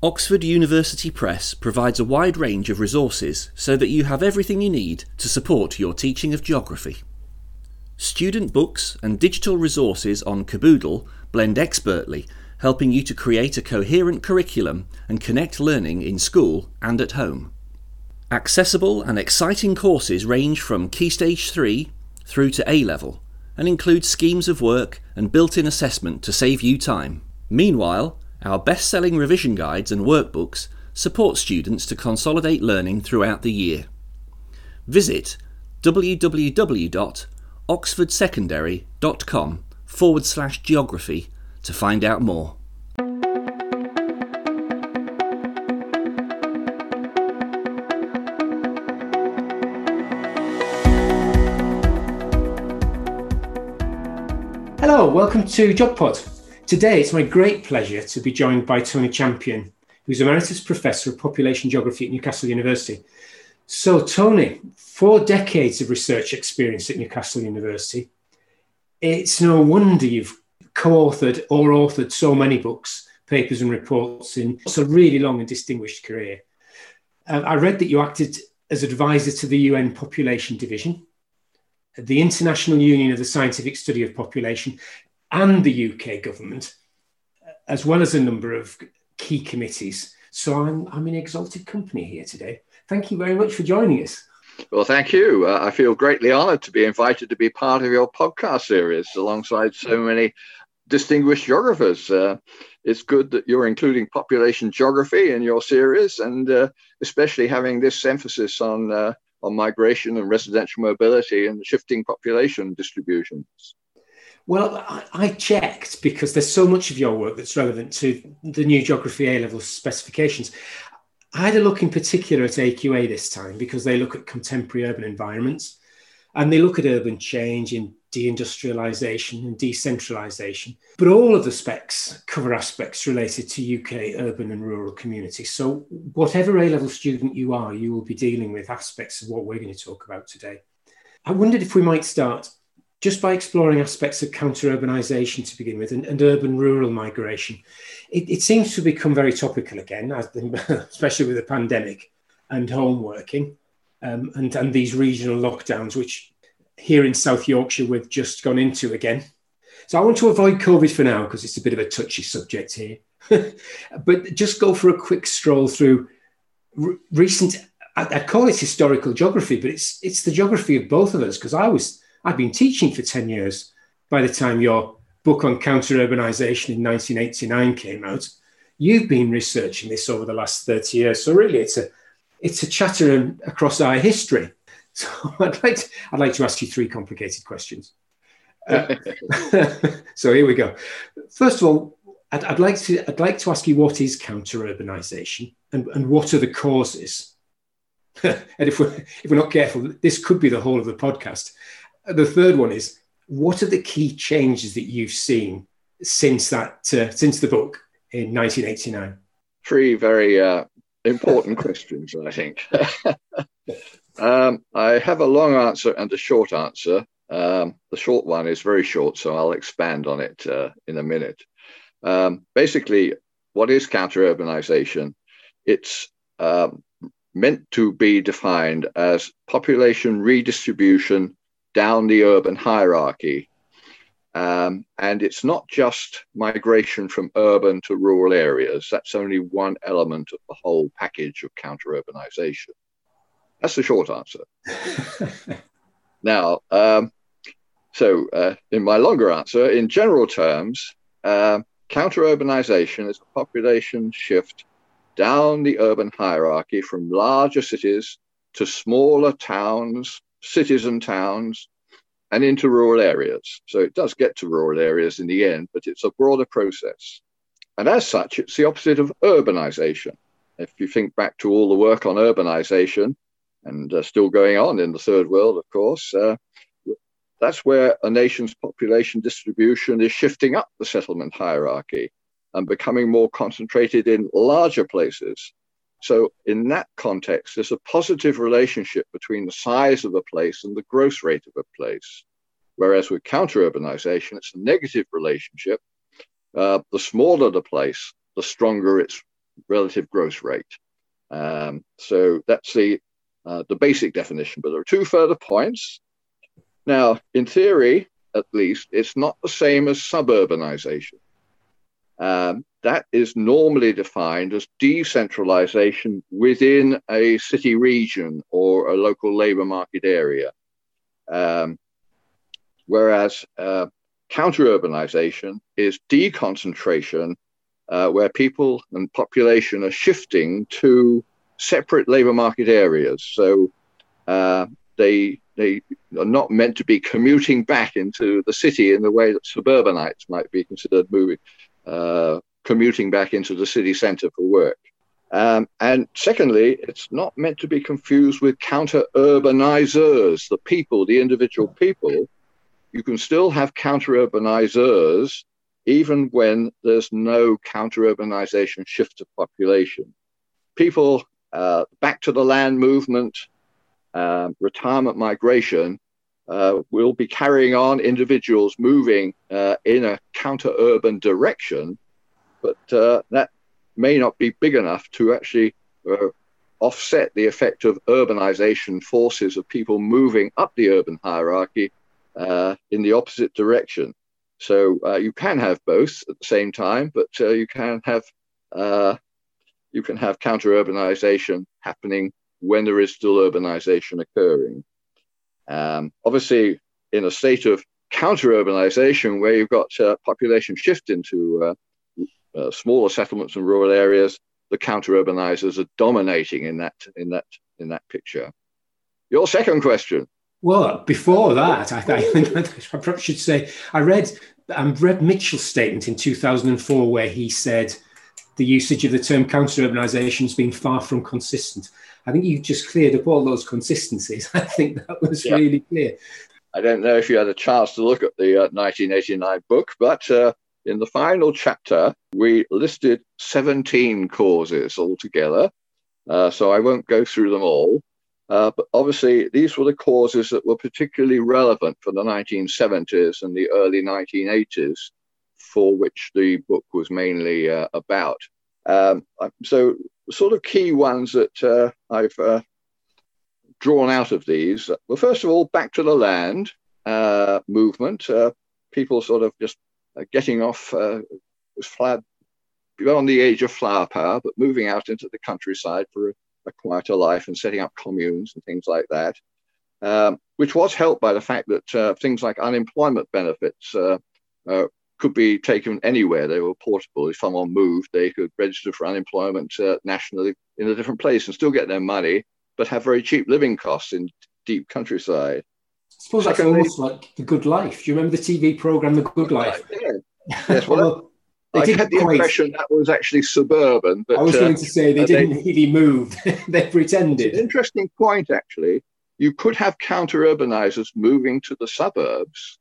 Oxford University Press provides a wide range of resources so that you have everything you need to support your teaching of geography. Student books and digital resources on Kerboodle blend expertly, helping you to create a coherent curriculum and connect learning in school and at home. Accessible and exciting courses range from Key Stage 3 through to A level and include schemes of work and built in assessment to save you time. Meanwhile, our best selling revision guides and workbooks support students to consolidate learning throughout the year. Visit www.oxfordsecondary.com forward slash geography to find out more. Hello, welcome to GeogPod. Today it's my great pleasure to be joined by Tony Champion, who's Emeritus Professor of Population Geography at Newcastle University. So, Tony, four decades of research experience at Newcastle University. It's no wonder you've co authored or authored so many books, papers, and reports in such a really long and distinguished career. Uh, I read that you acted as advisor to the UN Population Division the International Union of the Scientific Study of Population, and the UK government, as well as a number of key committees. So I'm, I'm in exalted company here today. Thank you very much for joining us. Well, thank you. Uh, I feel greatly honored to be invited to be part of your podcast series alongside so many distinguished geographers. Uh, it's good that you're including population geography in your series and uh, especially having this emphasis on uh, on migration and residential mobility and shifting population distributions? Well, I, I, checked because there's so much of your work that's relevant to the new geography A level specifications. I had a look in particular at AQA this time because they look at contemporary urban environments and they look at urban change in deindustrialization and decentralization. But all of the specs cover aspects related to UK urban and rural communities. So, whatever A level student you are, you will be dealing with aspects of what we're going to talk about today. I wondered if we might start just by exploring aspects of counter urbanization to begin with and, and urban rural migration. It, it, seems to become very topical again, especially with the pandemic and home working. Um, and, and these regional lockdowns, which here in South Yorkshire we've just gone into again. So I want to avoid COVID for now because it's a bit of a touchy subject here. but just go for a quick stroll through re- recent. I'd call it historical geography, but it's it's the geography of both of us because I was I'd been teaching for ten years by the time your book on counter urbanization in 1989 came out. You've been researching this over the last 30 years, so really it's a it's a chatter across our history. So I'd like to, I'd like to ask you three complicated questions. Uh, so here we go. First of all, I'd, I'd, like to I'd like to ask you what is counter urbanization and, and what are the causes? and if we're if we're not careful, this could be the whole of the podcast. The third one is what are the key changes that you've seen since that uh, since the book in 1989? Three very uh, important questions, I think. Um, I have a long answer and a short answer. Um, the short one is very short, so I'll expand on it uh, in a minute. Um, basically, what is counter urbanization? It's um, meant to be defined as population redistribution down the urban hierarchy. Um, and it's not just migration from urban to rural areas, that's only one element of the whole package of counter urbanization. That's the short answer. now, um, so uh, in my longer answer, in general terms, uh, counter urbanization is a population shift down the urban hierarchy from larger cities to smaller towns, cities and towns, and into rural areas. So it does get to rural areas in the end, but it's a broader process. And as such, it's the opposite of urbanization. If you think back to all the work on urbanization, and uh, still going on in the third world, of course. Uh, that's where a nation's population distribution is shifting up the settlement hierarchy and becoming more concentrated in larger places. So, in that context, there's a positive relationship between the size of a place and the growth rate of a place. Whereas with counter urbanization, it's a negative relationship. Uh, the smaller the place, the stronger its relative growth rate. Um, so that's the uh, the basic definition. But there are two further points. Now, in theory, at least, it's not the same as suburbanization. Um, that is normally defined as decentralization within a city region or a local labor market area. Um, whereas uh, counter urbanization is deconcentration, uh, where people and population are shifting to separate labor market areas. So uh, they they are not meant to be commuting back into the city in the way that suburbanites might be considered moving, uh, commuting back into the city centre for work. Um, and secondly, it's not meant to be confused with counter urbanizers, the people, the individual people. You can still have counter urbanizers even when there's no counter urbanization shift of population. People uh, back to the land movement, uh, retirement migration uh, will be carrying on individuals moving uh, in a counter urban direction, but uh, that may not be big enough to actually uh, offset the effect of urbanization forces of people moving up the urban hierarchy in the opposite direction. So you can have both at the same time, but you can have you can have counter urbanization happening when there is still urbanization occurring. Um, obviously, in a state of counter urbanization where you've got uh, population shift into uh, uh, smaller settlements and rural areas, the counter urbanizers are dominating in that in that in that picture. Your second question. Well, before that, I, think I perhaps should say I read um, read Mitchell's statement in 2004 where he said the usage of the term counter urbanisation has been far from consistent. I think you just cleared up all those consistencies. I think that was yeah. really clear. I don't know if you had a chance to look at the uh, 1989 book, but uh, in the final chapter, we listed 17 causes altogether. Uh, so I won't go through them all. Uh, but obviously, these were the causes that were particularly relevant for the 1970s and the early 1980s for which the book was mainly uh, about. Um, so, sort of key ones that uh, I've uh, drawn out of these well, first of all, back to the land uh, movement. Uh, people sort of just uh, getting off flat beyond the age of flower power, but moving out into the countryside for a, a quieter life and setting up communes and things like that. Um, which was helped by the fact that things like unemployment benefits uh, uh, could be taken anywhere. They were portable. If someone moved, they could register for unemployment uh, nationally in a different place and still get their money, but have very cheap living costs in deep countryside. I suppose that's almost like The Good Life. Do you remember the TV program The Good Life? Yeah. Yes, well, well I had the quite... impression that was actually suburban. But, I was going uh, to say they didn't they, really move. they pretended. interesting point, actually. You could have counter urbanizers moving to the suburbs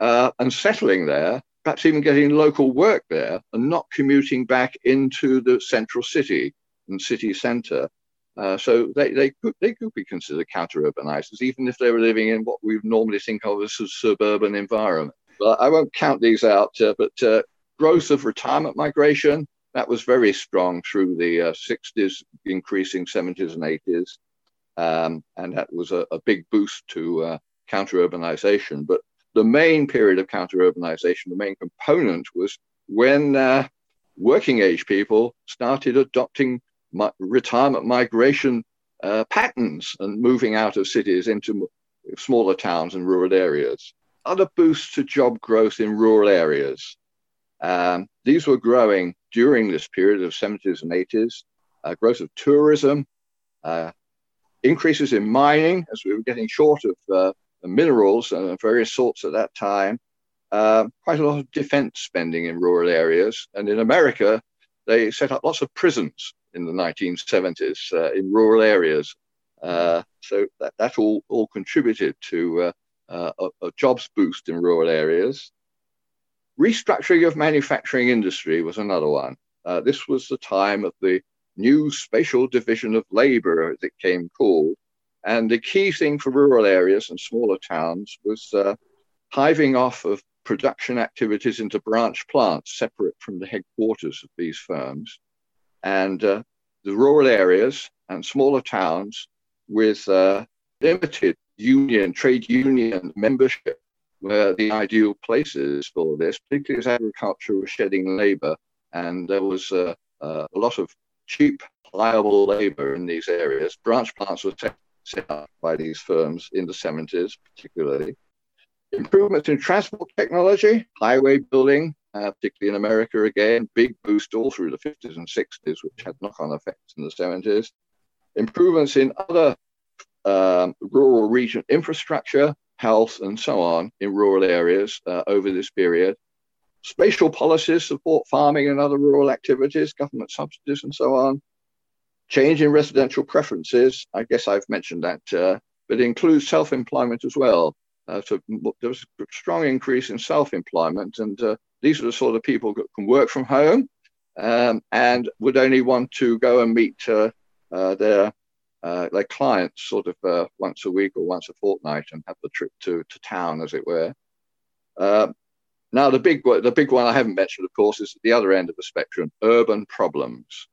uh, and settling there perhaps even getting local work there and not commuting back into the central city and city centre. Uh, so they, they, could, they could be considered counter-urbanizers, even if they were living in what we normally think of as a suburban environment. But I won't count these out, uh, but uh, growth of retirement migration, that was very strong through the 60s, uh, increasing 70s and 80s. Um, and that was a, a big boost to uh, counter-urbanization. But the main period of counter urbanization, the main component was when uh, working age people started adopting mi- retirement migration uh, patterns and moving out of cities into smaller towns and rural areas. Other boosts to job growth in rural areas. Um, these were growing during this period of 70s and 80s. Uh, growth of tourism, uh, increases in mining as we were getting short of uh, minerals and various sorts at that time. Uh, quite a lot of defense spending in rural areas. And in America, they set up lots of prisons in the 1970s uh, in rural areas. Uh, so that, that all, all contributed to uh, uh, a, a, jobs boost in rural areas. Restructuring of manufacturing industry was another one. Uh, this was the time of the new spatial division of labor, as it came called, and the key thing for rural areas and smaller towns was uh, hiving off of production activities into branch plants separate from the headquarters of these firms. and uh, the rural areas and smaller towns with uh, limited union, trade union membership were the ideal places for this, particularly as agriculture was shedding labor and there was uh, uh, a lot of cheap, pliable labor in these areas. Branch plants were set up by these firms in the 70s, particularly. Improvements in transport technology, highway building, uh, particularly in America again, big boost all through the 50s and 60s, which had knock on effects in the 70s. Improvements in other um, rural region infrastructure, health, and so on in rural areas uh, over this period. Spatial policies support farming and other rural activities, government subsidies, and so on. Change in residential preferences, I guess I've mentioned that, uh, but it includes self employment as well. Uh, so there was a strong increase in self-employment, and uh, these are the sort of people that can work from home um, and would only want to go and meet uh, uh their uh, their clients sort of once a week or once a fortnight and have the trip to, to town, as it were. Now, the big the big one I haven't mentioned, of course, is at the other end of the spectrum: urban problems.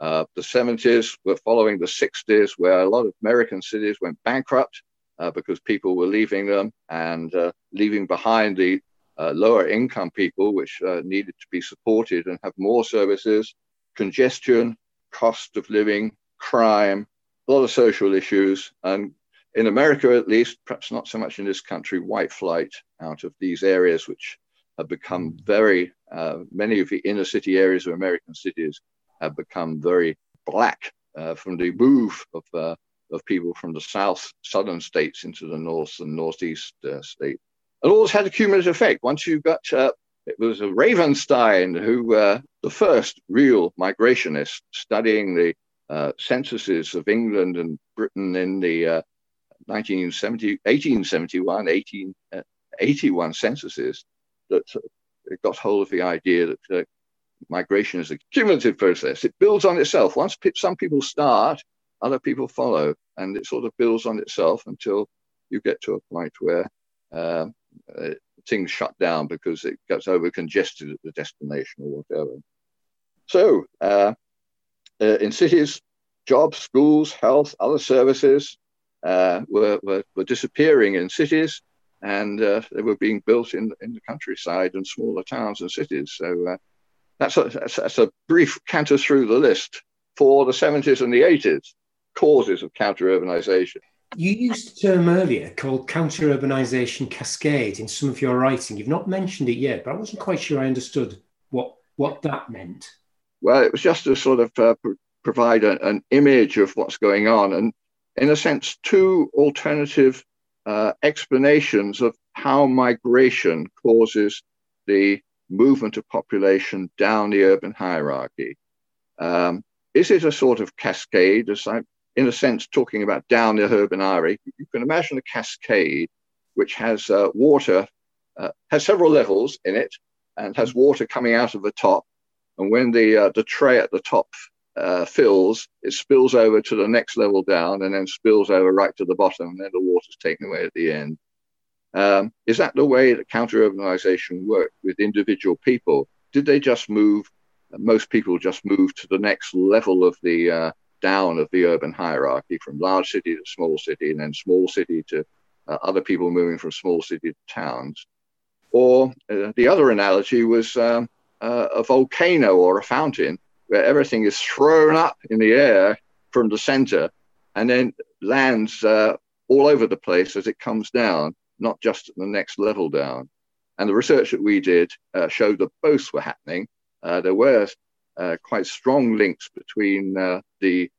The 70s were following the 60s, where a lot of American cities went bankrupt uh, because people were leaving them and uh, leaving behind the uh, lower income people, which uh, needed to be supported and have more services, congestion, cost of living, crime, a lot of social issues. And in America, at least, perhaps not so much in this country, white flight out of these areas, which have become very, uh, many of the inner city areas of American cities have become very black uh, from the move of of people from the south, southern states into the north and northeast uh, state. All this had a cumulative effect. Once you got, uh, it was Ravenstein who, uh, the first real migrationist studying the uh, censuses of England and Britain in the 1970, 1871, 1881 censuses, that it got hold of the idea that uh, migration is a cumulative process. It builds on itself. Once some people start, other people follow, and it sort of builds on itself until you get to a point where uh, uh, things shut down because it gets over congested at the destination or whatever. So, uh, uh, in cities, jobs, schools, health, other services uh, were, were, were, disappearing in cities and uh, they were being built in, in the countryside and smaller towns and cities. So, that's a, that's, a brief canter through the list for the 70s and the 80s causes of counter urbanization. You used a term earlier called counter urbanization cascade in some of your writing. You've not mentioned it yet, but I wasn't quite sure I understood what, what that meant. Well, it was just to sort of uh, provide a, an image of what's going on, and in a sense, two alternative uh, explanations of how migration causes the movement of population down the urban hierarchy. Um, is it a sort of cascade, as I'm, in a sense, talking about down the urban area, you can imagine a cascade which has uh, water, uh, has several levels in it, and has water coming out of the top. And when the uh, the tray at the top uh, fills, it spills over to the next level down, and then spills over right to the bottom, and then the water's taken away at the end. Um, is that the way that counter urbanization worked with individual people? Did they just move? Most people just move to the next level of the uh, down of the urban hierarchy from large city to small city and then small city to uh, other people moving from small city to towns. Or uh, the other analogy was um, uh, a volcano or a fountain where everything is thrown up in the air from the center and then lands uh, all over the place as it comes down, not just at the next level down. And the research that we did uh, showed that both were happening. Uh, there were uh, quite strong links between uh, the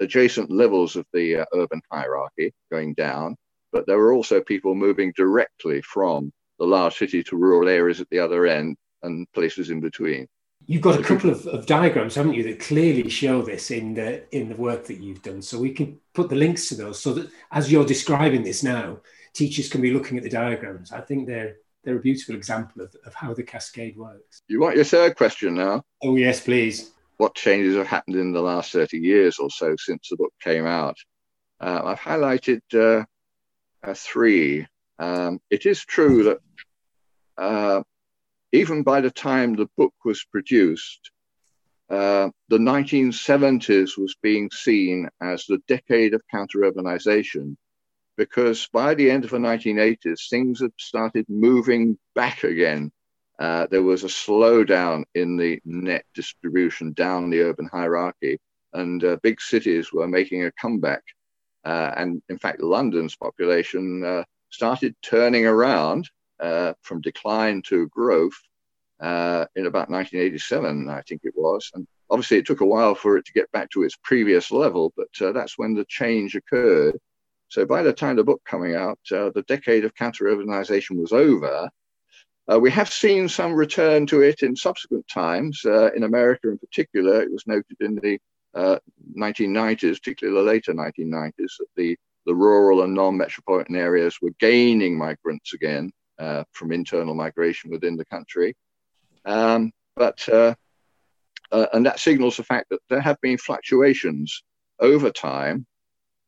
adjacent levels of the uh, urban hierarchy going down, but there were also people moving directly from the large city to rural areas at the other end and places in between. You've got a couple of, of, diagrams, haven't you, that clearly show this in the in the work that you've done. So we can put the links to those so that as you're describing this now, teachers can be looking at the diagrams. I think they're they're a beautiful example of, of how the cascade works. You want your third question now? Oh, yes, please. What changes have happened in the last 30 years or so since the book came out? Uh, I've highlighted uh, uh, three. Um, it is true that uh, even by the time the book was produced, uh, the 1970s was being seen as the decade of counter urbanization because by the end of the 1980s, things had started moving back again. Uh, there was a slowdown in the net distribution down the urban hierarchy, and uh, big cities were making a comeback. Uh, and in fact, London's population uh, started turning around uh, from decline to growth uh, in about 1987, I think it was. And obviously, it took a while for it to get back to its previous level, but that's when the change occurred. So by the time the book coming out, uh, the decade of counter-urbanization was over. Uh, we have seen some return to it in subsequent times. Uh, in America, in particular, it was noted in the 1990s, uh, particularly the later 1990s, that the, the rural and non-metropolitan areas were gaining migrants again uh, from internal migration within the country. Um, but uh, and that signals the fact that there have been fluctuations over time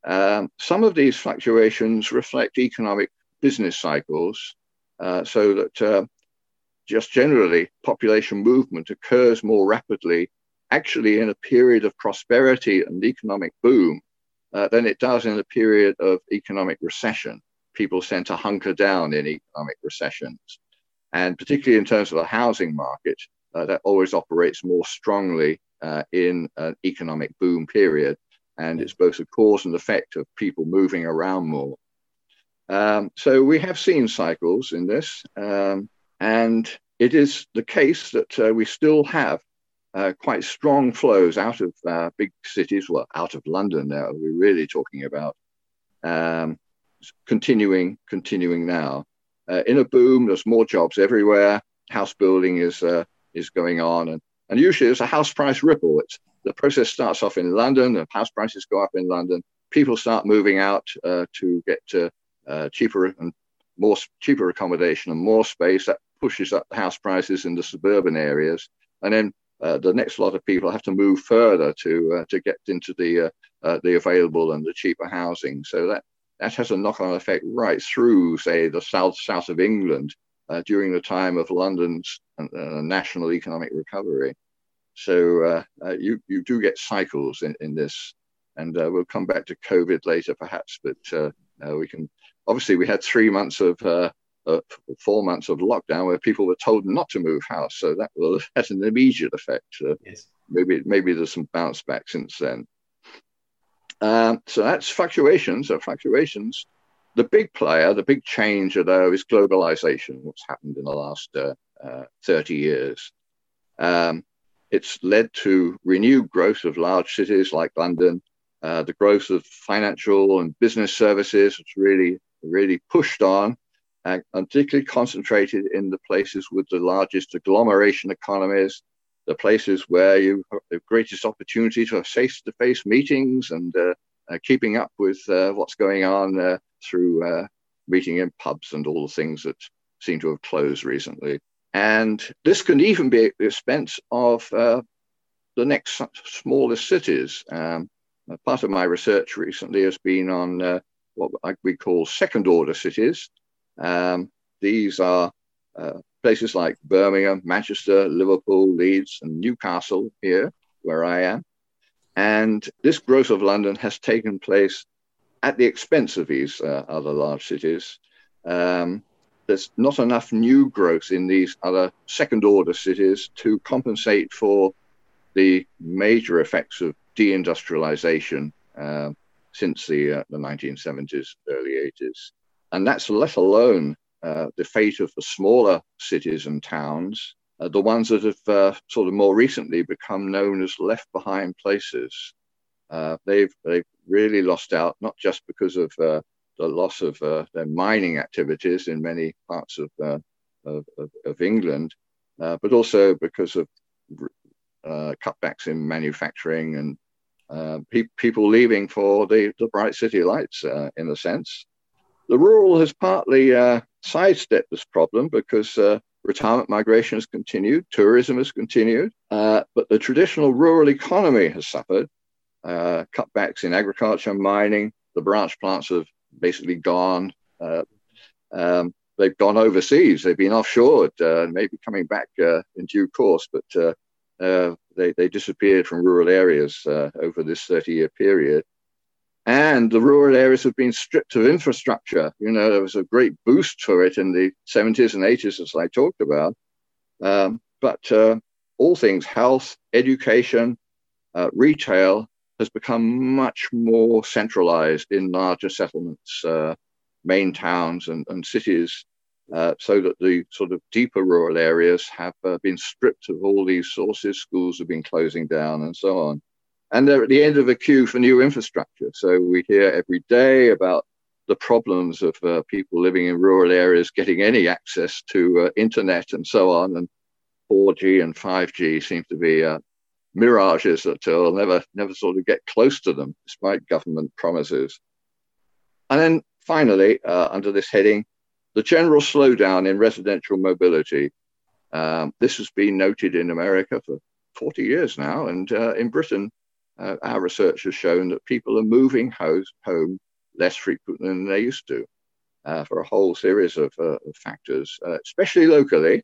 um, some of these fluctuations reflect economic business cycles, uh, so that uh, just generally population movement occurs more rapidly actually in a period of prosperity and economic boom uh, than it does in a period of economic recession. People tend to hunker down in economic recessions. And particularly in terms of the housing market, uh, that always operates more strongly uh, in an economic boom period and it's both a cause and effect of people moving around more. Um, so we have seen cycles in this, um, and it is the case that uh, we still have uh, quite strong flows out of uh, big cities, well, out of London now, we're really talking about, um, continuing, continuing now. Uh, in a boom, there's more jobs everywhere. House building is uh, is going on, and, and usually there's a house price ripple. It's the process starts off in London, and house prices go up in London. People start moving out uh, to get uh, cheaper and more cheaper accommodation and more space. That pushes up the house prices in the suburban areas, and then uh, the next lot of people have to move further to uh, to get into the uh, uh, the available and the cheaper housing. So that that has a knock-on effect right through, say, the south south of England during the time of London's national economic recovery. So uh, uh, you you do get cycles in, in this, and uh, we'll come back to COVID later perhaps, but uh, uh, we can. Obviously, we had three months of uh, four months of lockdown where people were told not to move house, so that will have an immediate effect. yes. Maybe maybe there's some bounce back since then. Um, so that's fluctuations. So fluctuations. The big player, the big change, though, is globalization. What's happened in the last 30 years? Um, it's led to renewed growth of large cities like London. Uh, the growth of financial and business services has really, really pushed on, and, particularly concentrated in the places with the largest agglomeration economies, the places where you have the greatest opportunity to have face-to-face meetings and uh, uh, keeping up with uh, what's going on uh, through uh, meeting in pubs and all the things that seem to have closed recently. And this can even be at the expense of uh, the next smallest cities. Um, part of my research recently has been on uh, what we call second order cities. Um, these are uh, places like Birmingham, Manchester, Liverpool, Leeds, and Newcastle, here where I am. And this growth of London has taken place at the expense of these uh, other large cities. Um, there's not enough new growth in these other second order cities to compensate for the major effects of deindustrialization uh, since the, uh, the 1970s, early 80s. And that's let alone uh, the fate of the smaller cities and towns, uh, the ones that have uh, sort of more recently become known as left behind places. Uh, they've, they've really lost out, not just because of the loss of uh, their mining activities in many parts of, uh, of, of, England, uh, but also because of uh, cutbacks in manufacturing and uh, pe- people leaving for the, the bright city lights, uh, in a sense. The rural has partly sidestepped this problem because retirement migration has continued, tourism has continued, but the traditional rural economy has suffered. cutbacks in agriculture, and mining, the branch plants have basically gone. Uh, um, they've gone overseas. They've been offshored, uh, maybe coming back uh, in due course. But uh, uh, they, they disappeared from rural areas uh, over this 30 year period. And the rural areas have been stripped of infrastructure. You know, there was a great boost for it in the 70s and 80s, as I talked about. Um, but uh, all things health, education, uh, retail has become much more centralized in larger settlements, uh, main towns, and, and cities. Uh, so that the sort of deeper rural areas have uh, been stripped of all these sources, schools have been closing down, and so on. And they're at the end of a queue for new infrastructure. So we hear every day about the problems of uh, people living in rural areas getting any access to uh, internet and so on. And 4G and 5G seem to be uh, mirages that will never, never sort of get close to them, despite government promises. And then finally, uh, under this heading, the general slowdown in residential mobility. Um, this has been noted in America for 40 years now, and uh, in Britain, uh, our research has shown that people are moving house, home less frequently than they used to uh, for a whole series of, uh, factors, uh, especially locally.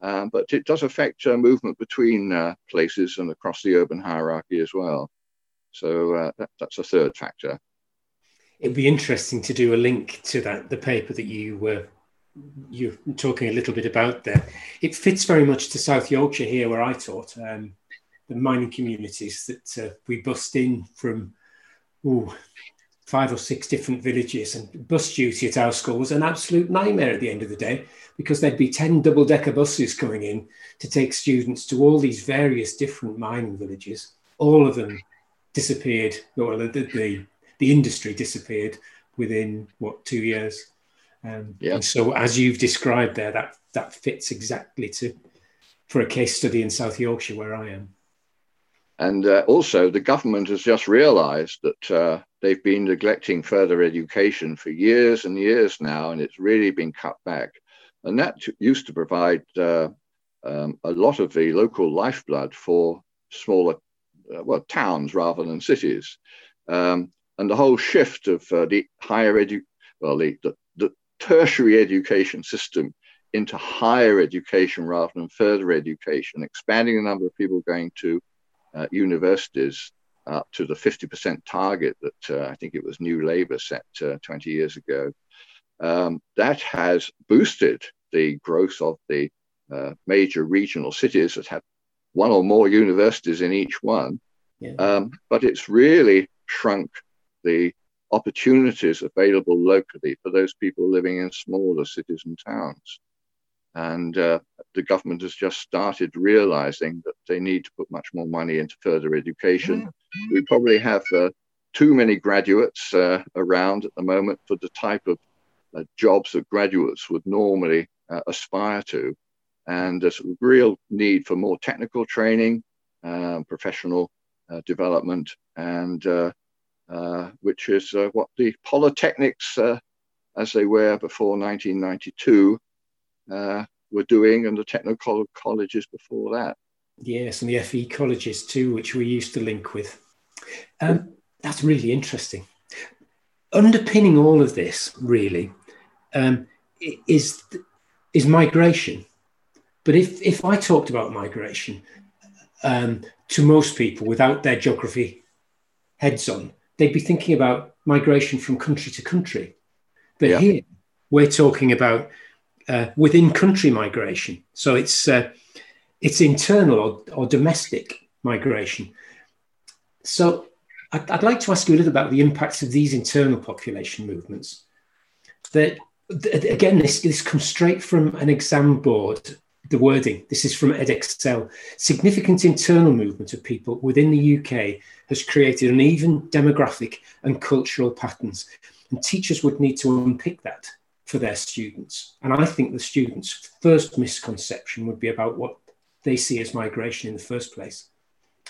Um, but it does affect uh, movement between places and across the urban hierarchy as well. So that, that's a third factor it'd be interesting to do a link to that the paper that you were you're talking a little bit about there. It fits very much to South Yorkshire here, where I taught um, the mining communities that uh, we bust in from ooh, five or six different villages, and bus duty at our school was an absolute nightmare at the end of the day because there'd be ten double decker buses coming in to take students to all these various different mining villages. All of them disappeared. Well, the, the the industry disappeared within what two years. Um, yeah. And so, as you've described there, that that fits exactly to for a case study in South Yorkshire where I am. And uh, also, the government has just realised that uh, they've been neglecting further education for years and years now, and it's really been cut back. And that t- used to provide uh, um, a lot of the local lifeblood for smaller, uh, well, towns rather than cities. Um, and the whole shift of uh, the higher edu well the, the, the, tertiary education system into higher education rather than further education, expanding the number of people going to uh, universities up to the 50% target that uh, I think it was New Labour set uh, 20 years ago. Um, that has boosted the growth of the uh, major regional cities that have one or more universities in each one. Yeah. Um, but it's really shrunk the opportunities available locally for those people living in smaller cities and towns. And uh, the government has just started realizing that they need to put much more money into further education. We probably have uh, too many graduates uh, around at the moment for the type of uh, jobs that graduates would normally uh, aspire to. And there's a real need for more technical training, uh, professional development, and uh, which is uh, what the polytechnics, uh, as they were before 1992, uh, were doing, and the technical colleges before that. Yes, and the FE colleges too, which we used to link with. Um, that's really interesting. Underpinning all of this, really, um, is is migration. But if if I talked about migration um, to most people without their geography heads on, they'd be thinking about migration from country to country. But yeah. here we're talking about uh, within country migration. So it's uh, it's internal or, or, domestic migration. So I'd, I'd, like to ask you a little about the impacts of these internal population movements. That again, this this comes straight from an exam board the wording. This is from Edexcel. Significant internal movement of people within the UK has created uneven demographic and cultural patterns, and teachers would need to unpick that for their students. And I think the students' first misconception would be about what they see as migration in the first place,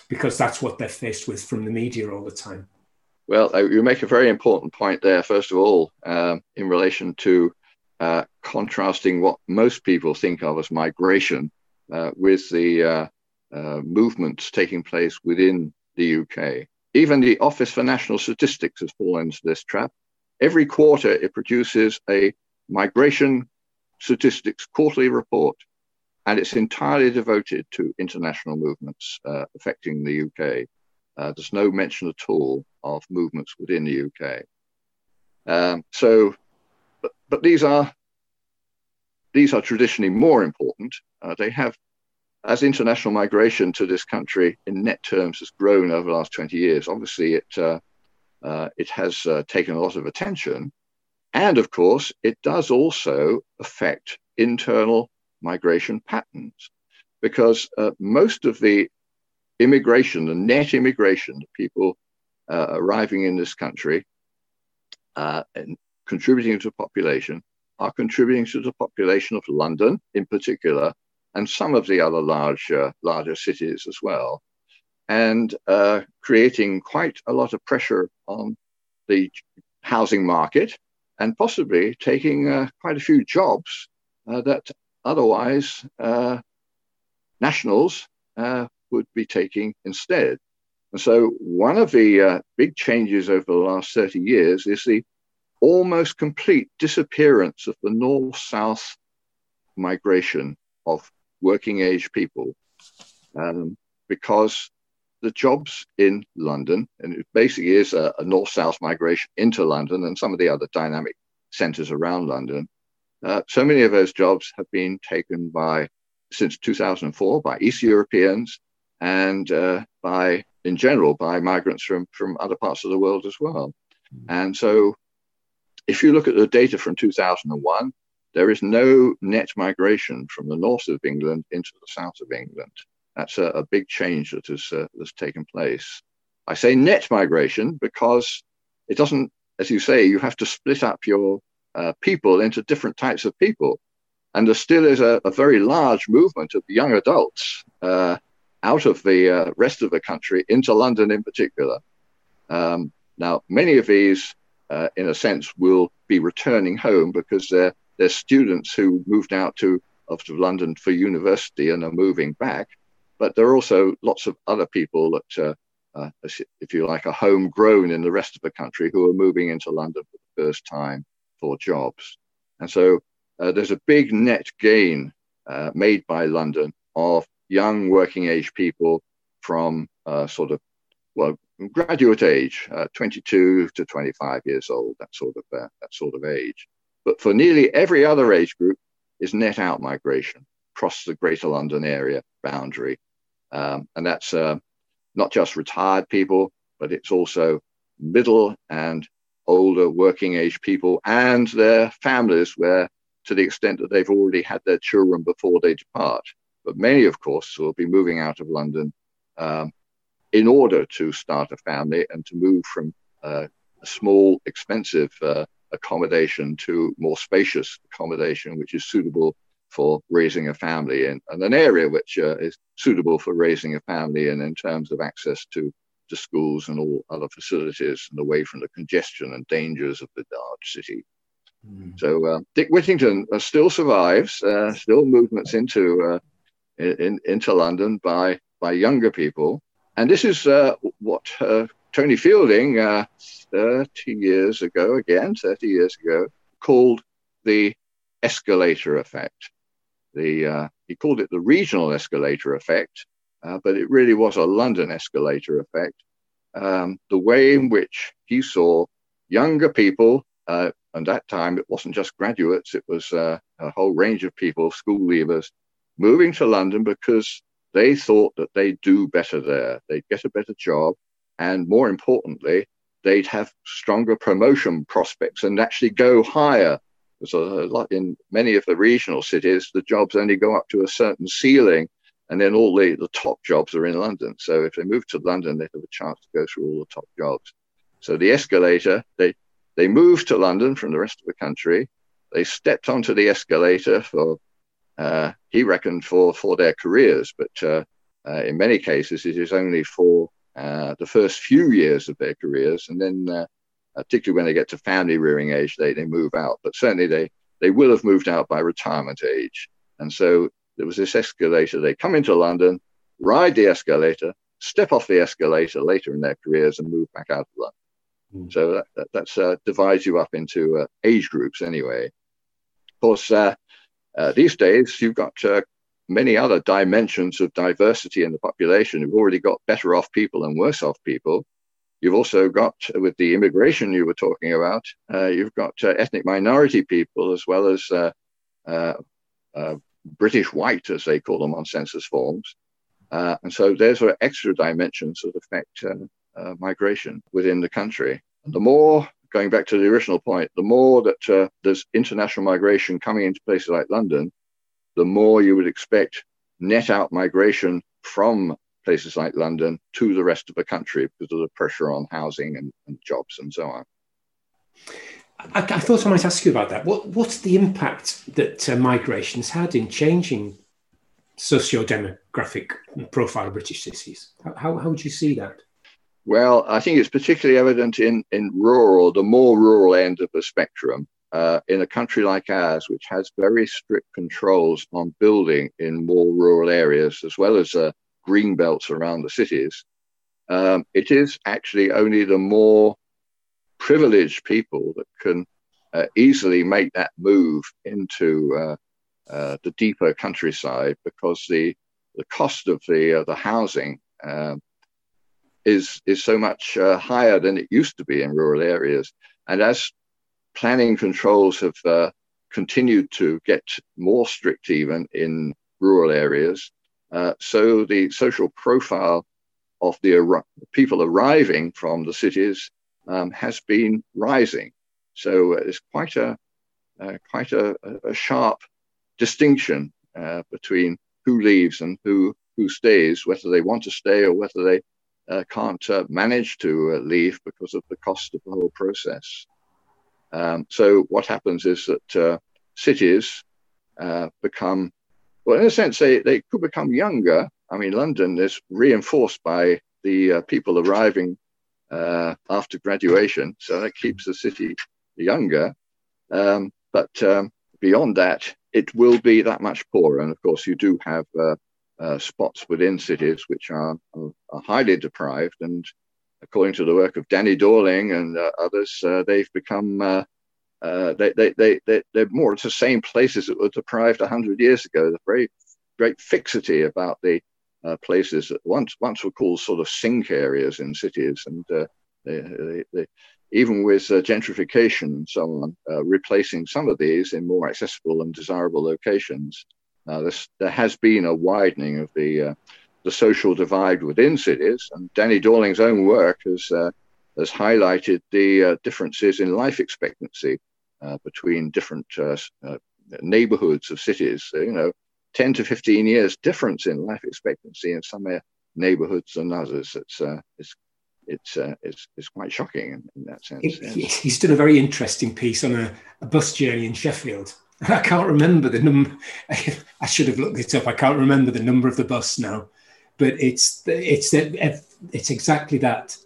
because that's what they're faced with from the media all the time. Well, uh, you make a very important point there, first of all, um, in relation to uh, contrasting what most people think of as migration uh, with the uh, uh, movements taking place within the UK. Even the Office for National Statistics has fallen into this trap. Every quarter, it produces a migration statistics quarterly report. and it's entirely devoted to international movements uh, affecting the UK. Uh, there's no mention at all of movements within the UK. Um, so, but, but, these are these are traditionally more important. Uh, they have, as international migration to this country in net terms has grown over the last 20 years. Obviously, it uh, uh, it has uh, taken a lot of attention, and of course, it does also affect internal migration patterns because uh, most of the immigration, the net immigration, the people uh, arriving in this country uh, and contributing to the population, are contributing to the population of London in particular, and some of the other large, uh, larger cities as well, and uh, creating quite a lot of pressure on the housing market and possibly taking uh, quite a few jobs that otherwise nationals uh, would be taking instead. And so, one of the uh, big changes over the last 30 years is the almost complete disappearance of the north south migration of working age people um, because the jobs in London, and it basically is a, a north south migration into London and some of the other dynamic centers around London. Uh, so many of those jobs have been taken by, since 2004, by East Europeans and uh, by, in general, by migrants from, from other parts of the world as well. Mm. And so, if you look at the data from 2001, there is no net migration from the north of England into the south of England. That's a, a big change that has, uh, that's taken place. I say net migration because it doesn't, as you say, you have to split up your uh, people into different types of people. And there still is a, a very large movement of young adults uh, out of the uh, rest of the country into London in particular. Um, now, many of these, uh, in a sense, will be returning home because they're, they're students who moved out to of London for university and are moving back. But there are also lots of other people that, uh, uh, if you like, are homegrown in the rest of the country who are moving into London for the first time for jobs. And so uh, there's a big net gain uh, made by London of young working age people from sort of, well, graduate age, uh, 22 to 25 years old, that sort of that sort of age. But for nearly every other age group is net out migration across the Greater London area boundary, um, and that's uh, not just retired people, but it's also middle and older working age people and their families, where to the extent that they've already had their children before they depart. But many, of course, will be moving out of London um, in order to start a family and to move from uh, a small, expensive uh, accommodation to more spacious accommodation, which is suitable for raising a family in, and an area which uh, is suitable for raising a family in, in terms of access to, to schools and all other facilities and away from the congestion and dangers of the large city. Mm. So uh, Dick Whittington uh, still survives, uh, still movements into uh, in, into London by by younger people. And this is uh, what uh, Tony Fielding, uh, 30 years ago, again, 30 years ago, called the escalator effect. The, uh, he called it the regional escalator effect, uh, but it really was a London escalator effect. Um, the way in which he saw younger people, uh, and that time it wasn't just graduates, it was a whole range of people, school leavers, moving to London because they thought that they'd do better there. They'd get a better job. And more importantly, they'd have stronger promotion prospects and actually go higher. So, in many of the regional cities, the jobs only go up to a certain ceiling, and then all the, the top jobs are in London. So, if they move to London, they have a chance to go through all the top jobs. So, the escalator, they, they moved to London from the rest of the country. They stepped onto the escalator for uh, he reckoned for, for their careers, but uh, uh, in many cases it is only for uh, the first few years of their careers, and then uh, particularly when they get to family rearing age, they, they move out. But certainly they, they will have moved out by retirement age. And so there was this escalator. They come into London, ride the escalator, step off the escalator later in their careers, and move back out of London. Mm. So that, that that's, uh, divides you up into uh, age groups anyway. Of course, uh, uh, these days, you've got uh, many other dimensions of diversity in the population. You've already got better off people and worse off people. You've also got, with the immigration you were talking about, uh, you've got uh, ethnic minority people as well as uh, uh, uh British white, as they call them on census forms. Uh, and so there's sort of extra dimensions that affect migration within the country. And the more, going back to the original point, the more that there's international migration coming into places like London, the more you would expect net out migration from places like London to the rest of the country because of the pressure on housing and, and jobs and so on. I, I, thought I might ask you about that. What, what's the impact that uh, migration's had in changing socio-demographic profile of British cities? How, how, would you see that? Well, I think it's particularly evident in, in rural, the more rural end of the spectrum uh, in a country like ours, which has very strict controls on building in more rural areas, as well as uh, green belts around the cities, um, it is actually only the more privileged people that can uh, easily make that move into uh, uh, the deeper countryside because the the cost of the uh, the housing um, is is so much higher than it used to be in rural areas, and as planning controls have uh, continued to get more strict even in rural areas. Uh, so the social profile of the ar- people arriving from the cities um, has been rising. So it's quite a uh, quite a, a, sharp distinction uh, between who leaves and who who stays, whether they want to stay or whether they uh, can't uh, manage to leave because of the cost of the whole process. Um, so what happens is that uh, cities uh, become, well, in a sense, they, they could become younger. I mean, London is reinforced by the uh, people arriving uh, after graduation, so that keeps the city younger. Um, but um, beyond that, it will be that much poorer. And of course, you do have uh, uh, spots within cities which are, are highly deprived and according to the work of Danny Dorling and uh, others, uh, they've become uh, uh, they, they, they, they, they're more it's the same places that were deprived 100 years ago. The very great fixity about the uh, places that once, once were called sort of sink areas in cities. And uh, they, they, even with gentrification and so on, replacing some of these in more accessible and desirable locations, there has been a widening of the the social divide within cities. And Danny Dorling's own work has, uh, has highlighted the uh, differences in life expectancy uh, between different uh, uh, neighborhoods of cities. So, you know, 10 to 15 years difference in life expectancy in some neighborhoods than others. It's, it's it's uh, it's it's quite shocking in, in that sense. He's done a very interesting piece on a, a, bus journey in Sheffield. I can't remember the number. I should have looked it up. I can't remember the number of the bus now, but it's it's it's exactly that.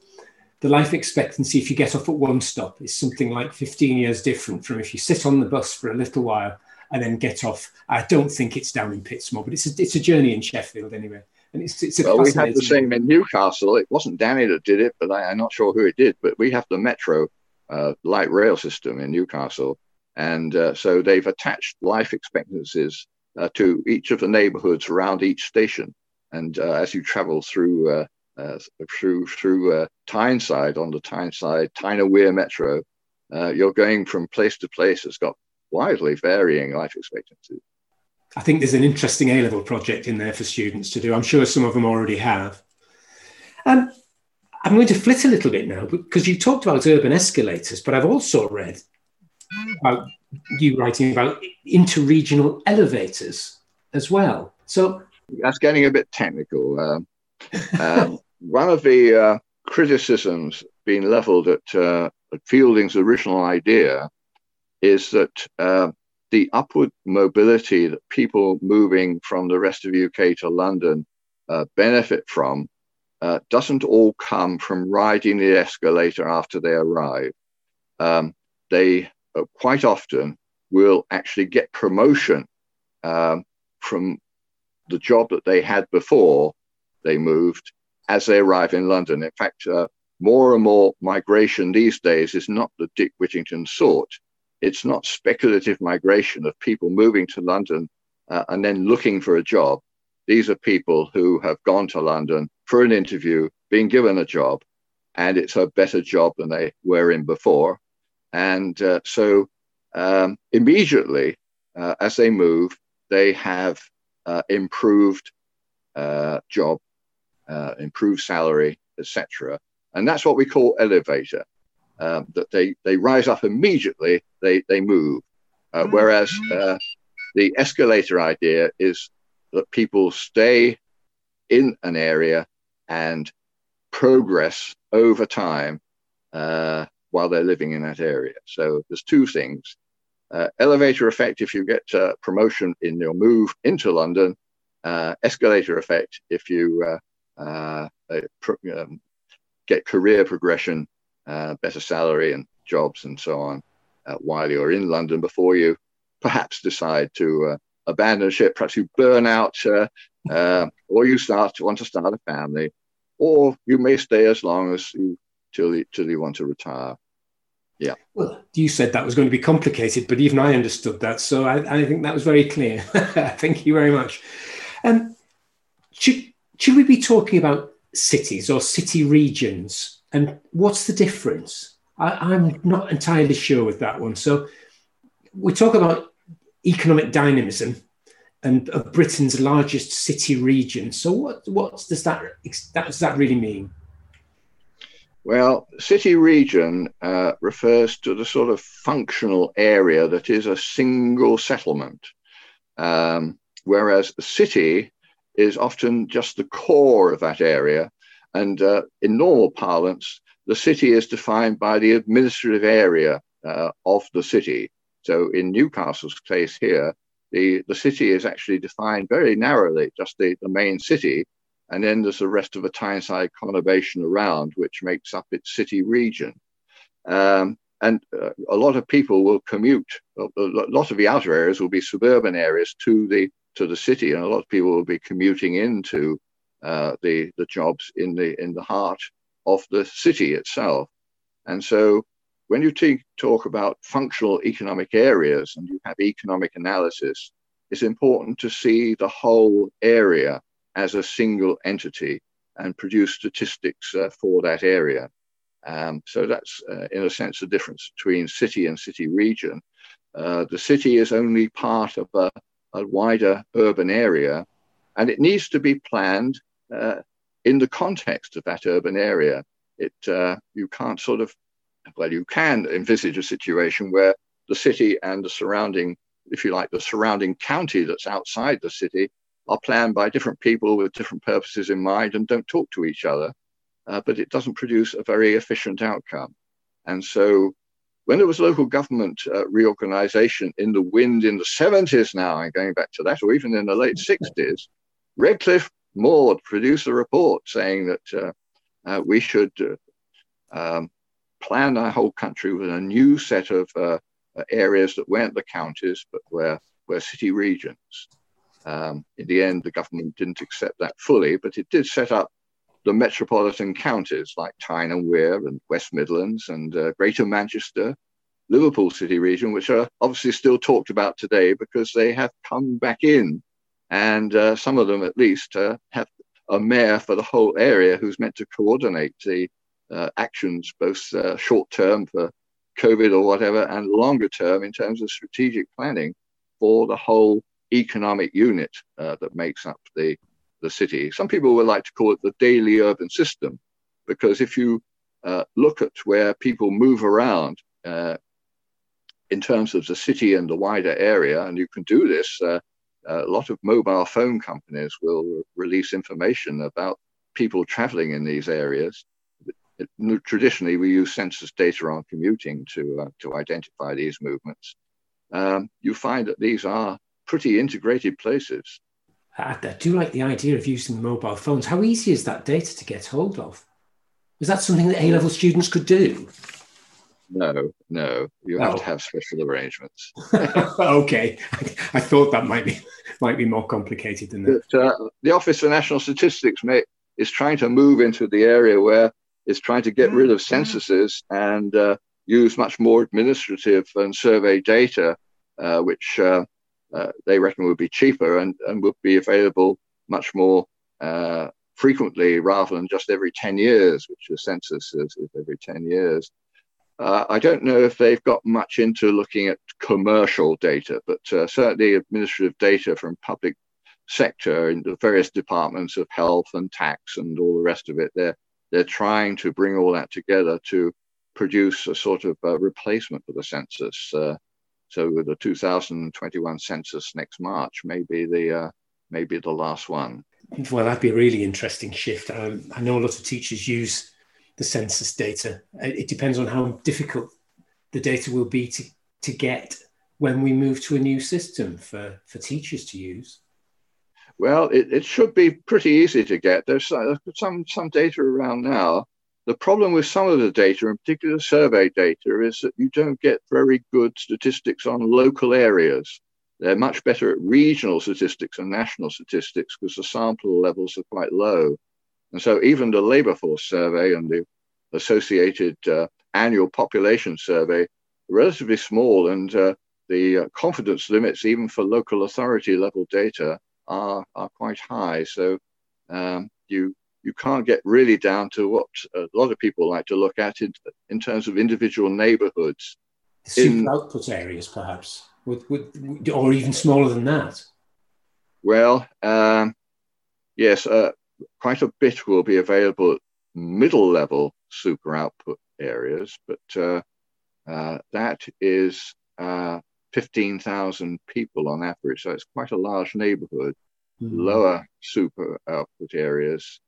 The life expectancy, if you get off at one stop, is something like 15 years different from if you sit on the bus for a little while and then get off. I don't think it's down in Pitsmoor, but it's a, it's a journey in Sheffield anyway. And it's, it's well, we had the same in Newcastle. It wasn't Danny that did it, but I, am not sure who it did. But we have the metro uh, light rail system in Newcastle, and uh, so they've attached life expectancies uh, to each of the neighbourhoods around each station. And uh, as you travel through uh, through through uh, Tyneside on the Tyneside Tyne Wear Metro, uh, you're going from place to place. It's got widely varying life expectancies. I think there's an interesting A level project in there for students to do. I'm sure some of them already have. Um, I'm going to flit a little bit now because you talked about urban escalators, but I've also read about you writing about interregional elevators as well. So that's getting a bit technical. Um, um, one of the uh, criticisms being leveled at, uh, at, Fielding's original idea is that uh, the upward mobility that people moving from the rest of the UK to London uh, benefit from uh, doesn't all come from riding the escalator after they arrive. Um, they uh, quite often will actually get promotion um, from the job that they had before they moved as they arrive in London. In fact, uh, more and more migration these days is not the Dick Whittington sort. It's not speculative migration of people moving to London uh, and then looking for a job. These are people who have gone to London for an interview, been given a job, and it's a better job than they were in before. And uh, so um, immediately uh, as they move, they have uh, improved uh, job, uh, improved salary, etc. And that's what we call elevator. Um, that they, they rise up immediately, they, they move. Uh, mm-hmm. whereas uh, the escalator idea is that people stay in an area and progress over time uh, while they're living in that area. So there's two things. Uh, elevator effect if you get uh, promotion in your move into London, uh, escalator effect if you uh, uh, uh, um, get career progression, better salary and jobs and so on while you're in London before you perhaps decide to abandon ship, perhaps you burn out or you start to want to start a family, or you may stay as long as you till you, till you want to retire. Yeah. Well, you said that was going to be complicated, but even I understood that. So I, I think that was very clear. Thank you very much. Um, should, should we be talking about cities or city regions? And what's the difference? I, I'm not entirely sure with that one. So we talk about economic dynamism and of Britain's largest city region. So what, what does that, that does that really mean? Well, city region uh, refers to the sort of functional area that is a single settlement, um, whereas city is often just the core of that area. And uh, in normal parlance, the city is defined by the administrative area uh, of the city. So in Newcastle's case here, the, the city is actually defined very narrowly, just the, the main city, and then there's the rest of the Tyneside conurbation around, which makes up its city region. Um, and uh, a lot of people will commute. A lot of the outer areas will be suburban areas to the to the city, and a lot of people will be commuting into uh, the the jobs in the in the heart of the city itself. And so, when you t- talk about functional economic areas and you have economic analysis, it's important to see the whole area as a single entity and produce statistics uh, for that area. Um, so that's, uh, in a sense, the difference between city and city region. Uh, the city is only part of a, a, wider urban area, and it needs to be planned uh, in the context of that urban area. It uh, you can't sort of well, you can envisage a situation where the city and the surrounding, if you like, the surrounding county that's outside the city are planned by different people with different purposes in mind and don't talk to each other, uh, but it doesn't produce a very efficient outcome. And so when there was local government uh, reorganization in the wind in the 70s now, and going back to that, or even in the late 60s, Redcliffe Maud produced a report saying that uh, uh we should uh, um, plan our whole country with a new set of uh, areas that weren't the counties, but were, were city regions. Um, in the end, the government didn't accept that fully, but it did set up the metropolitan counties like Tyne and Wear and West Midlands and uh, Greater Manchester, Liverpool City region, which are obviously still talked about today because they have come back in. And uh, some of them, at least, uh, have a mayor for the whole area who's meant to coordinate the uh, actions, both uh, short term for COVID or whatever, and longer term in terms of strategic planning for the whole economic unit uh, that makes up the, the city. Some people would like to call it the daily urban system, because if you uh, look at where people move around uh, in terms of the city and the wider area, and you can do this, uh, a lot of mobile phone companies will release information about people traveling in these areas. It, traditionally, we use census data on commuting to, uh, to identify these movements. Um, you find that these are pretty integrated places. I, I do like the idea of using mobile phones. How easy is that data to get hold of? Is that something that A level students could do? No, no. You have to have special arrangements. okay, I, thought that might be might be more complicated than that. But, uh, the Office for National Statistics may, is trying to move into the area where it's trying to get rid of censuses and uh, use much more administrative and survey data, uh, which uh, they reckon would be cheaper and, and would be available much more uh, frequently rather than just every 10 years, which the census is, is every 10 years. Uh, I don't know if they've got much into looking at commercial data, but uh, certainly administrative data from public sector in the various departments of health and tax and all the rest of it. They're they're trying to bring all that together to produce a sort of uh, replacement for the census. Uh, so the 2021 census next March may be the uh, maybe the last one. Well, that'd be a really interesting shift. Um, I know a lot of teachers use the census data. It depends on how difficult the data will be to, to get when we move to a new system for, for teachers to use. Well, it, it should be pretty easy to get. There's some, some data around now. The problem with some of the data, in particular survey data, is that you don't get very good statistics on local areas. They're much better at regional statistics and national statistics because the sample levels are quite low. And so even the labor force survey and the associated uh, annual population survey are relatively small and uh, the uh, confidence limits even for local authority level data are, are quite high. So um, you you can't get really down to what a lot of people like to look at in, in terms of individual neighborhoods. Super in, output areas, perhaps, with, with, or even smaller than that. Well, um, yes, uh, quite a bit will be available at middle level super output areas, but uh, uh, that is uh, 15,000 people on average. So it's quite a large neighborhood. Mm-hmm. Lower super output areas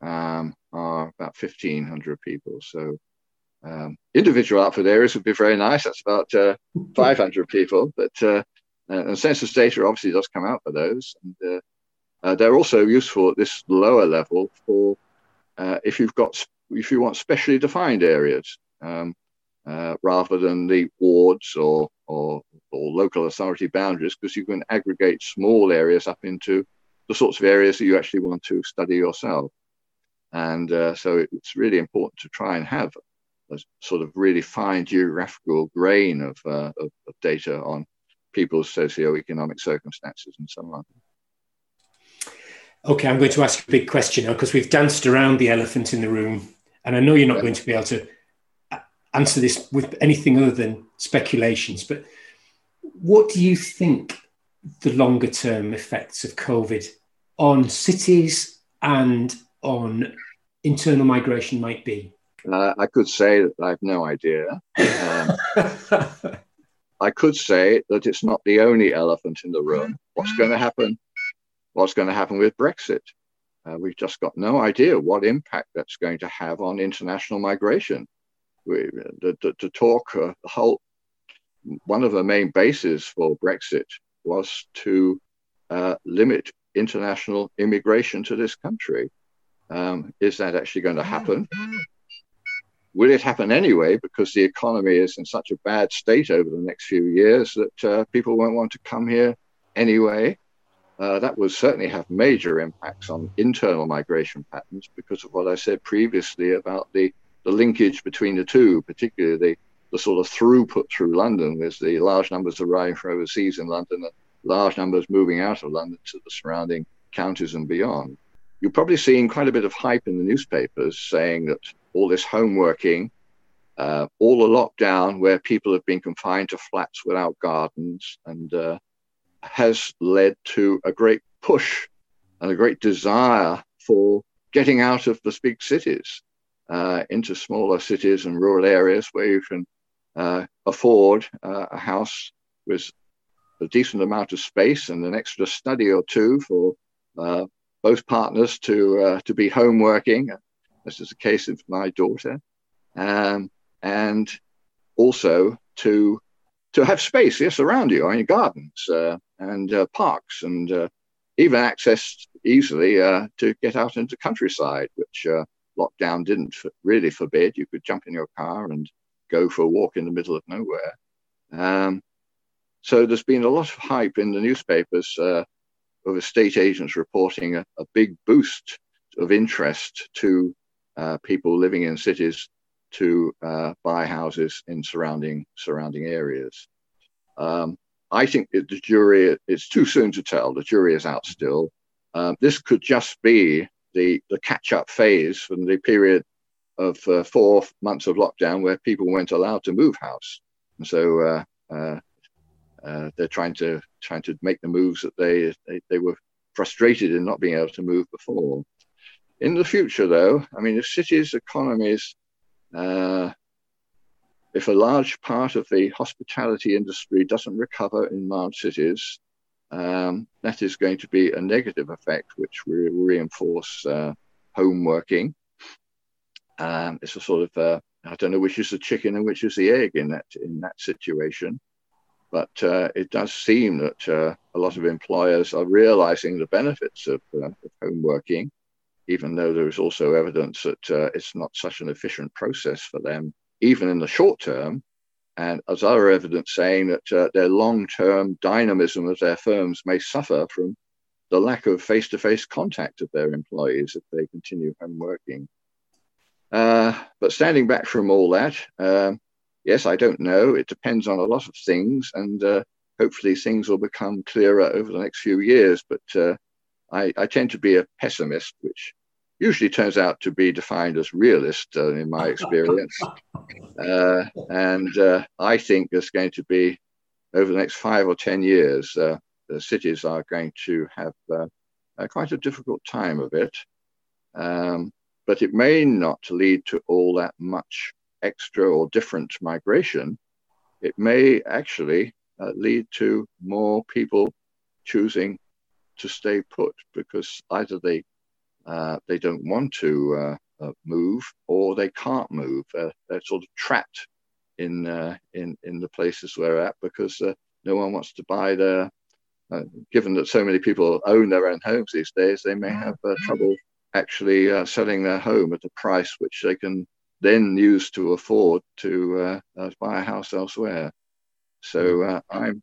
um, are about 1,500 people. So um, individual output areas would be very nice. That's about uh, 500 people. But uh, and census data obviously does come out for those. And uh, uh, they're also useful at this lower level for uh, if you've got if you want specially defined areas. Um, uh, rather than the wards or, or, or local authority boundaries, because you can aggregate small areas up into the sorts of areas that you actually want to study yourself. And uh, so it's really important to try and have a sort of really fine geographical grain of, uh, of, of data on people's socio-economic circumstances and so on. Okay, I'm going to ask a big question now because we've danced around the elephant in the room, and I know you're not going to be able to answer this with anything other than speculations, but what do you think the longer term effects of COVID on cities and on internal migration might be? Uh, I could say that I have no idea. Um, I could say that it's not the only elephant in the room. What's going to happen? What's going to happen with Brexit? Uh, we've just got no idea what impact that's going to have on international migration the, the, the talk, uh, the whole, one of the main bases for Brexit was to uh, limit international immigration to this country. Um, is that actually going to happen? Will it happen anyway because the economy is in such a bad state over the next few years that uh, people won't want to come here anyway? Uh, that will certainly have major impacts on internal migration patterns because of what I said previously about the the linkage between the two, particularly the, the sort of throughput through London, with the large numbers arriving from overseas in London and large numbers moving out of London to the surrounding counties and beyond. You're probably seeing quite a bit of hype in the newspapers saying that all this home working, uh, all the lockdown where people have been confined to flats without gardens, and uh, has led to a great push and a great desire for getting out of the big cities uh, into smaller cities and rural areas where you can uh, afford uh, a house with a decent amount of space and an extra study or two for uh, both partners to uh, to be home working. This is the case of my daughter, um, and also to to have space yes around you in your gardens uh, and parks and even access easily to get out into countryside, which lockdown didn't really forbid. You could jump in your car and go for a walk in the middle of nowhere. Um, so there's been a lot of hype in the newspapers uh, of estate agents reporting a, a, big boost of interest to uh, people living in cities to uh, buy houses in surrounding surrounding areas. Um, I think the jury, it's too soon to tell. The jury is out still. Um, this could just be the, the catch up phase from the period of uh, four months of lockdown where people weren't allowed to move house. And so uh, they're trying to trying to make the moves that they, they, they were frustrated in not being able to move before. In the future, though, I mean, if cities' economies, uh, if a large part of the hospitality industry doesn't recover in large cities, um, that is going to be a negative effect, which will reinforce uh, home working. Um, it's a sort of uh, I don't know which is the chicken and which is the egg in that in that situation, but uh, it does seem that uh, a lot of employers are realizing the benefits of, uh, of home working, even though there is also evidence that uh, it's not such an efficient process for them, even in the short term. And as other evidence saying that uh, their long-term dynamism of their firms may suffer from the lack of face-to-face contact of their employees if they continue home working. Uh, but standing back from all that, uh, yes, I don't know. It depends on a lot of things, and uh, hopefully things will become clearer over the next few years. But uh, I, I, tend to be a pessimist, which usually turns out to be defined as realist uh, in my experience. Uh, and I think there's going to be, over the next five or 10 years, the cities are going to have quite a difficult time of it. Um, but it may not lead to all that much extra or different migration. It may actually uh, lead to more people choosing to stay put because either they uh, they don't want to uh, uh move or they can't move. Uh, they're sort of trapped in uh, in in the places we're at because no one wants to buy their. given that so many people own their own homes these days, they may have trouble actually uh, selling their home at a price which they can then used to afford to uh, uh, buy a house elsewhere. So uh, I'm.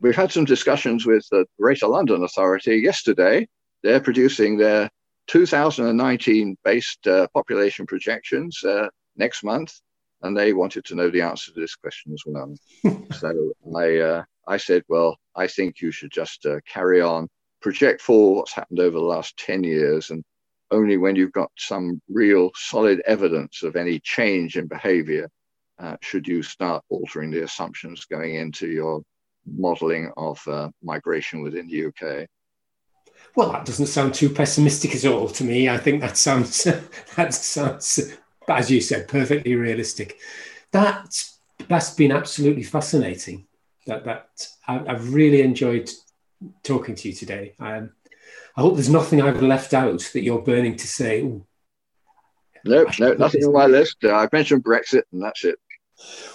We've had some discussions with the Greater London Authority yesterday. They're producing their 2019 based uh, population projections uh, next month, and they wanted to know the answer to this question as well. so I, I said, well, I think you should just carry on project for what's happened over the last 10 years and only when you've got some real solid evidence of any change in behavior uh, should you start altering the assumptions going into your modeling of uh, migration within the UK. Well, that doesn't sound too pessimistic at all to me. I think that sounds that sounds, as you said, perfectly realistic. That that's been absolutely fascinating. That that I, have really enjoyed talking to you today. Um, I hope there's nothing I've left out that you're burning to say. Ooh, no, no, nothing on my list. Uh, I've mentioned Brexit, and that's it.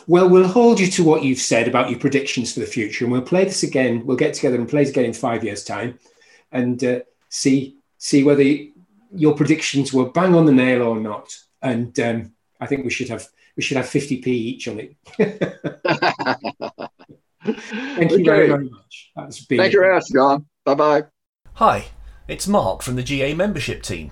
Well, we'll hold you to what you've said about your predictions for the future, and we'll play this again. We'll get together and play it again in five years' time, and uh, see see whether your predictions were bang on the nail or not. And um, I think we should have we should have fifty p each on it. Thank you okay. very, very much. That's been Thank you very John. Bye bye. Hi, it's Mark from the GA membership team.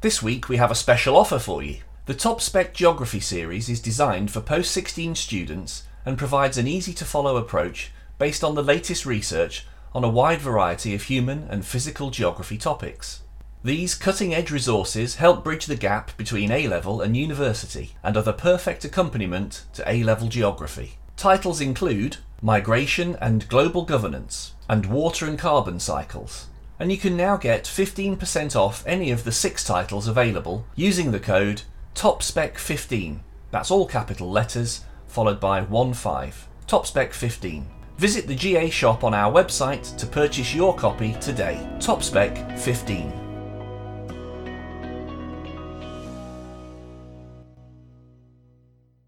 This week we have a special offer for you. The Top Spec Geography series is designed for post 16 students and provides an easy to follow approach based on the latest research on a wide variety of human and physical geography topics. These cutting edge resources help bridge the gap between A level and university and are the perfect accompaniment to A level geography. Titles include Migration and Global Governance and Water and Carbon Cycles. And you can now get 15% off any of the six titles available using the code TOPSPEC15. That's all capital letters followed by 15. TOPSPEC15. Visit the GA shop on our website to purchase your copy today. TOPSPEC15.